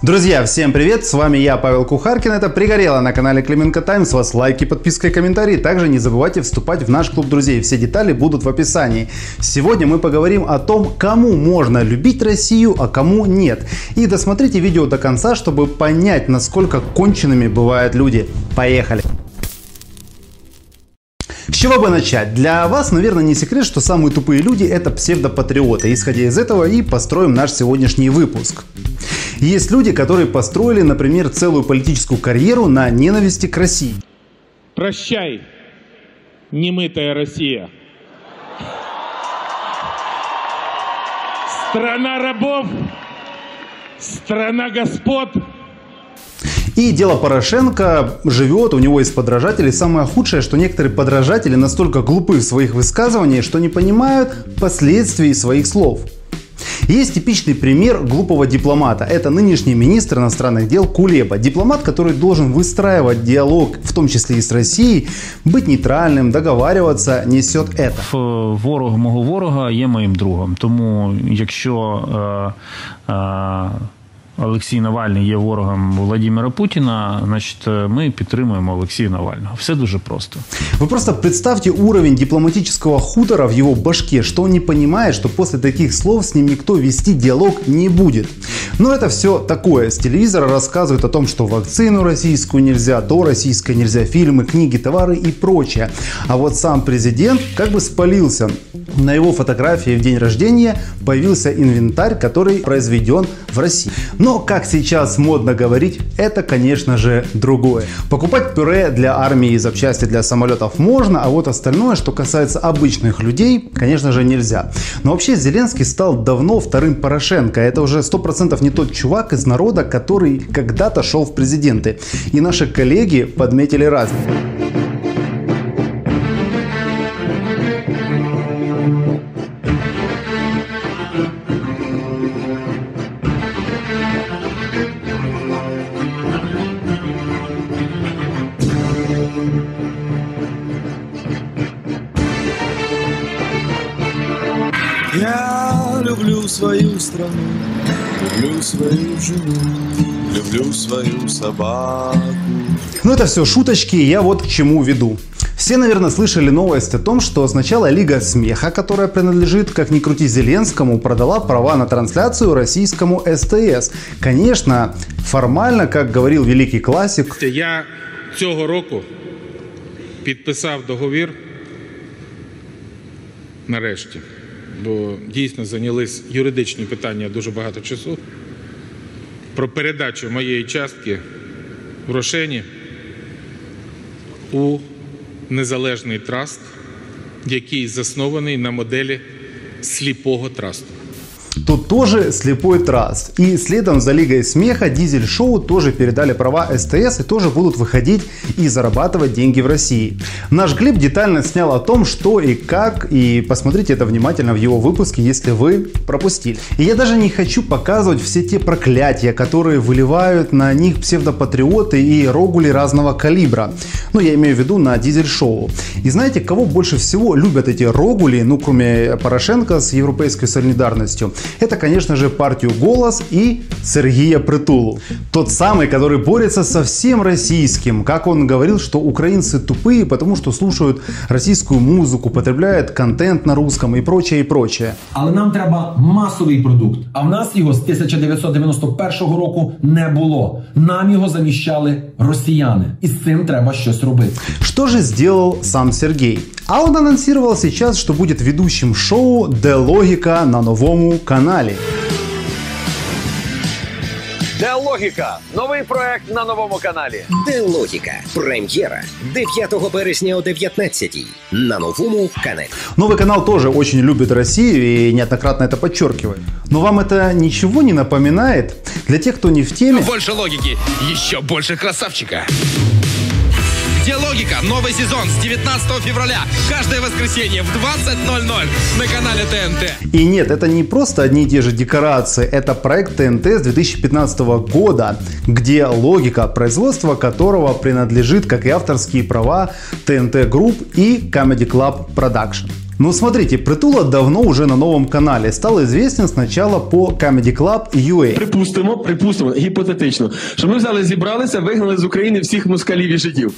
Друзья, всем привет! С вами я, Павел Кухаркин. Это «Пригорело» на канале Клименко Таймс. С вас лайки, подписка и комментарии. Также не забывайте вступать в наш клуб друзей. Все детали будут в описании. Сегодня мы поговорим о том, кому можно любить Россию, а кому нет. И досмотрите видео до конца, чтобы понять, насколько конченными бывают люди. Поехали! С чего бы начать? Для вас, наверное, не секрет, что самые тупые люди это псевдопатриоты. Исходя из этого и построим наш сегодняшний выпуск. Есть люди, которые построили, например, целую политическую карьеру на ненависти к России. Прощай, немытая Россия. Страна рабов, страна господ. И дело Порошенко живет, у него есть подражатели. Самое худшее, что некоторые подражатели настолько глупы в своих высказываниях, что не понимают последствий своих слов. Есть типичный пример глупого дипломата. Это нынешний министр иностранных дел Кулеба. Дипломат, который должен выстраивать диалог, в том числе и с Россией, быть нейтральным, договариваться, несет это. Ворог мого ворога є моїм другом. Тому якщо е, е, Олексій Навальний є ворогом Владимира Путіна, значить ми підтримуємо Олексія Навального. Все дуже просто. Вы просто представьте уровень дипломатического хутора в его башке, что он не понимает, что после таких слов с ним никто вести диалог не будет. Но это все такое. С телевизора рассказывают о том, что вакцину российскую нельзя, то российское нельзя, фильмы, книги, товары и прочее. А вот сам президент как бы спалился. На его фотографии в день рождения появился инвентарь, который произведен в России. Но, как сейчас модно говорить, это, конечно же, другое. Покупать пюре для армии и запчасти для самолетов можно, а вот остальное, что касается обычных людей, конечно же, нельзя. Но вообще Зеленский стал давно вторым Порошенко. Это уже 100% не тот чувак из народа, который когда-то шел в президенты. И наши коллеги подметили разницу. люблю свою страну, люблю свою жену, люблю свою собаку. Но это все шуточки, я вот к чему веду. Все, наверное, слышали новость о том, что сначала Лига Смеха, которая принадлежит, как ни крути, Зеленскому, продала права на трансляцию российскому СТС. Конечно, формально, как говорил великий классик, Я цього року підписав договір нарешті, бо дійсно зайнялись юридичні питання дуже багато часу про передачу моєї частки в Рошені у незалежний траст, який заснований на моделі сліпого трасту. Тут тоже слепой траст. И следом за Лигой Смеха Дизель Шоу тоже передали права СТС и тоже будут выходить и зарабатывать деньги в России. Наш Глеб детально снял о том, что и как, и посмотрите это внимательно в его выпуске, если вы пропустили. И я даже не хочу показывать все те проклятия, которые выливают на них псевдопатриоты и рогули разного калибра. Ну, я имею в виду на Дизель Шоу. И знаете, кого больше всего любят эти рогули, ну, кроме Порошенко с европейской солидарностью? Это, конечно же, партию «Голос» и Сергея Притулу. Тот самый, который борется со всем российским. Как он говорил, что украинцы тупые, потому что слушают российскую музыку, потребляют контент на русском и прочее, и прочее. Але нам треба масовий продукт. А в нас його з 1991 року не було. Нам його заміщали росіяни, і з цим треба щось робити. Что же сделал сам Сергей? А он анонсировал сейчас, что будет ведущим шоу «Де логика» на новому канале. Де логіка? Новий проект на новому каналі. Де логіка? Прем'єра 9 березня о 19 на новому каналі. Новый канал тоже очень любит Россию и неоднократно это подчеркивает. Но вам это ничего не напоминает? Для тех, кто не в теме, Больше логики, еще больше красавчика. Где логика? Новый сезон с 19 февраля. Каждое воскресенье в 20.00 на канале ТНТ. И нет, это не просто одни и те же декорации, это проект ТНТ с 2015 года, Где логика производства которого принадлежит, как и авторские права, ТНТ Group и Comedy Club Production. Ну, смотрите, Притула давно уже на новом канале. Стал известен сначала по Comedy Club UA. Припустимо, припустимо, гіпотетично, що ми взяли, зібралися, вигнали з України всіх москалів і жидів.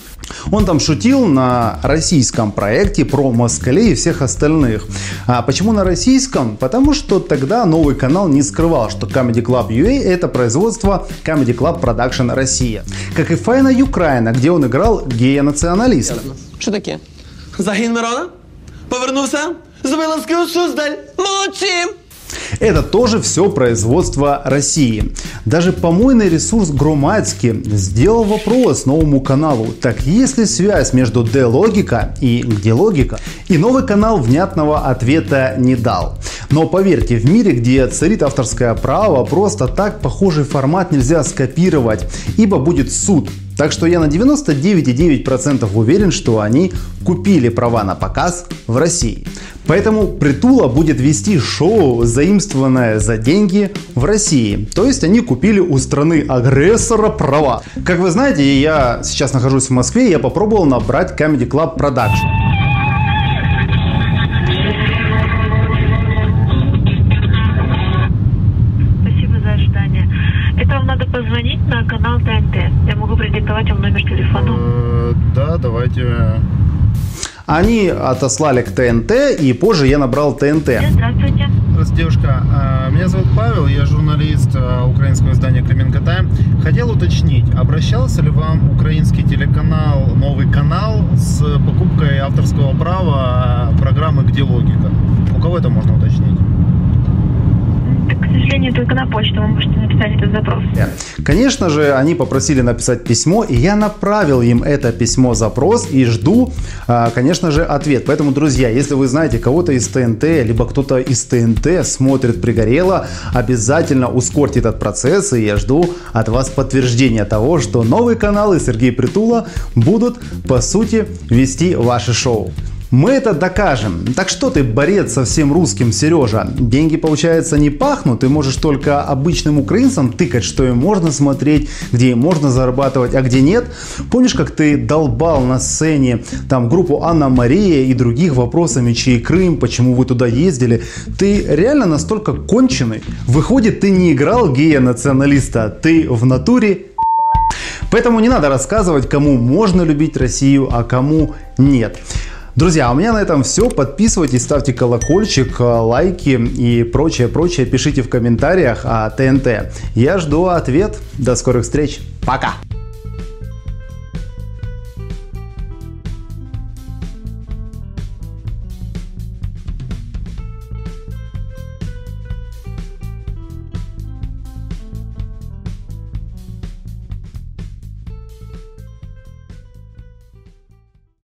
Он там шутил на российском проекте про москалей и всех остальных. А почему на российском? Потому что тогда новый канал не скрывал, что Comedy Club UA это производство Comedy Club Production Россия. Как и Файна Юкраина, где он играл гея-националиста. Що таке? Загін Мирона? Повернувся? З вилазки у Суздаль. Молодці! Это тоже все производство России. Даже помойный ресурс Громадский сделал вопрос новому каналу. Так есть ли связь между D-логика и где логика? И новый канал внятного ответа не дал. Но поверьте, в мире, где царит авторское право, просто так похожий формат нельзя скопировать, ибо будет суд. Так что я на 99,9% уверен, что они купили права на показ в России. Поэтому Притула будет вести шоу, заимствованное за деньги в России. То есть они купили у страны агрессора права. Как вы знаете, я сейчас нахожусь в Москве, я попробовал набрать Comedy Club Production. Телефона. Да, давайте. Они отослали к ТНТ, и позже я набрал ТНТ. Здравствуйте. Здравствуйте, девушка. А, Меня зовут Павел, я журналист украинского издания Кременка Тайм. Хотел уточнить, обращался ли вам украинский телеканал «Новый канал» с покупкой авторского права программы «Где логика»? У кого это можно уточнить? К сожалению, только на почту вы можете написать этот запрос. Конечно же, они попросили написать письмо, и я направил им это письмо-запрос и жду, а, конечно же, ответ. Поэтому, друзья, если вы знаете кого-то из ТНТ, либо кто-то из ТНТ смотрит «Пригорело», обязательно ускорьте этот процесс, и я жду от вас подтверждения того, что новый канал и Сергей Притула будут, по сути, вести ваше шоу. Мы это докажем. Так что ты, борец со всем русским, Сережа? Деньги, получается, не пахнут. Ты можешь только обычным украинцам тыкать, что им можно смотреть, где им можно зарабатывать, а где нет. Помнишь, как ты долбал на сцене там группу Анна Мария и других вопросами, чей Крым, почему вы туда ездили? Ты реально настолько конченый? Выходит, ты не играл гея-националиста, ты в натуре Поэтому не надо рассказывать, кому можно любить Россию, а кому нет. Друзья, у меня на этом все. Подписывайтесь, ставьте колокольчик, э, лайки и прочее, прочее. Пишите в комментариях о ТНТ. Я жду ответ. До скорых встреч. Пока.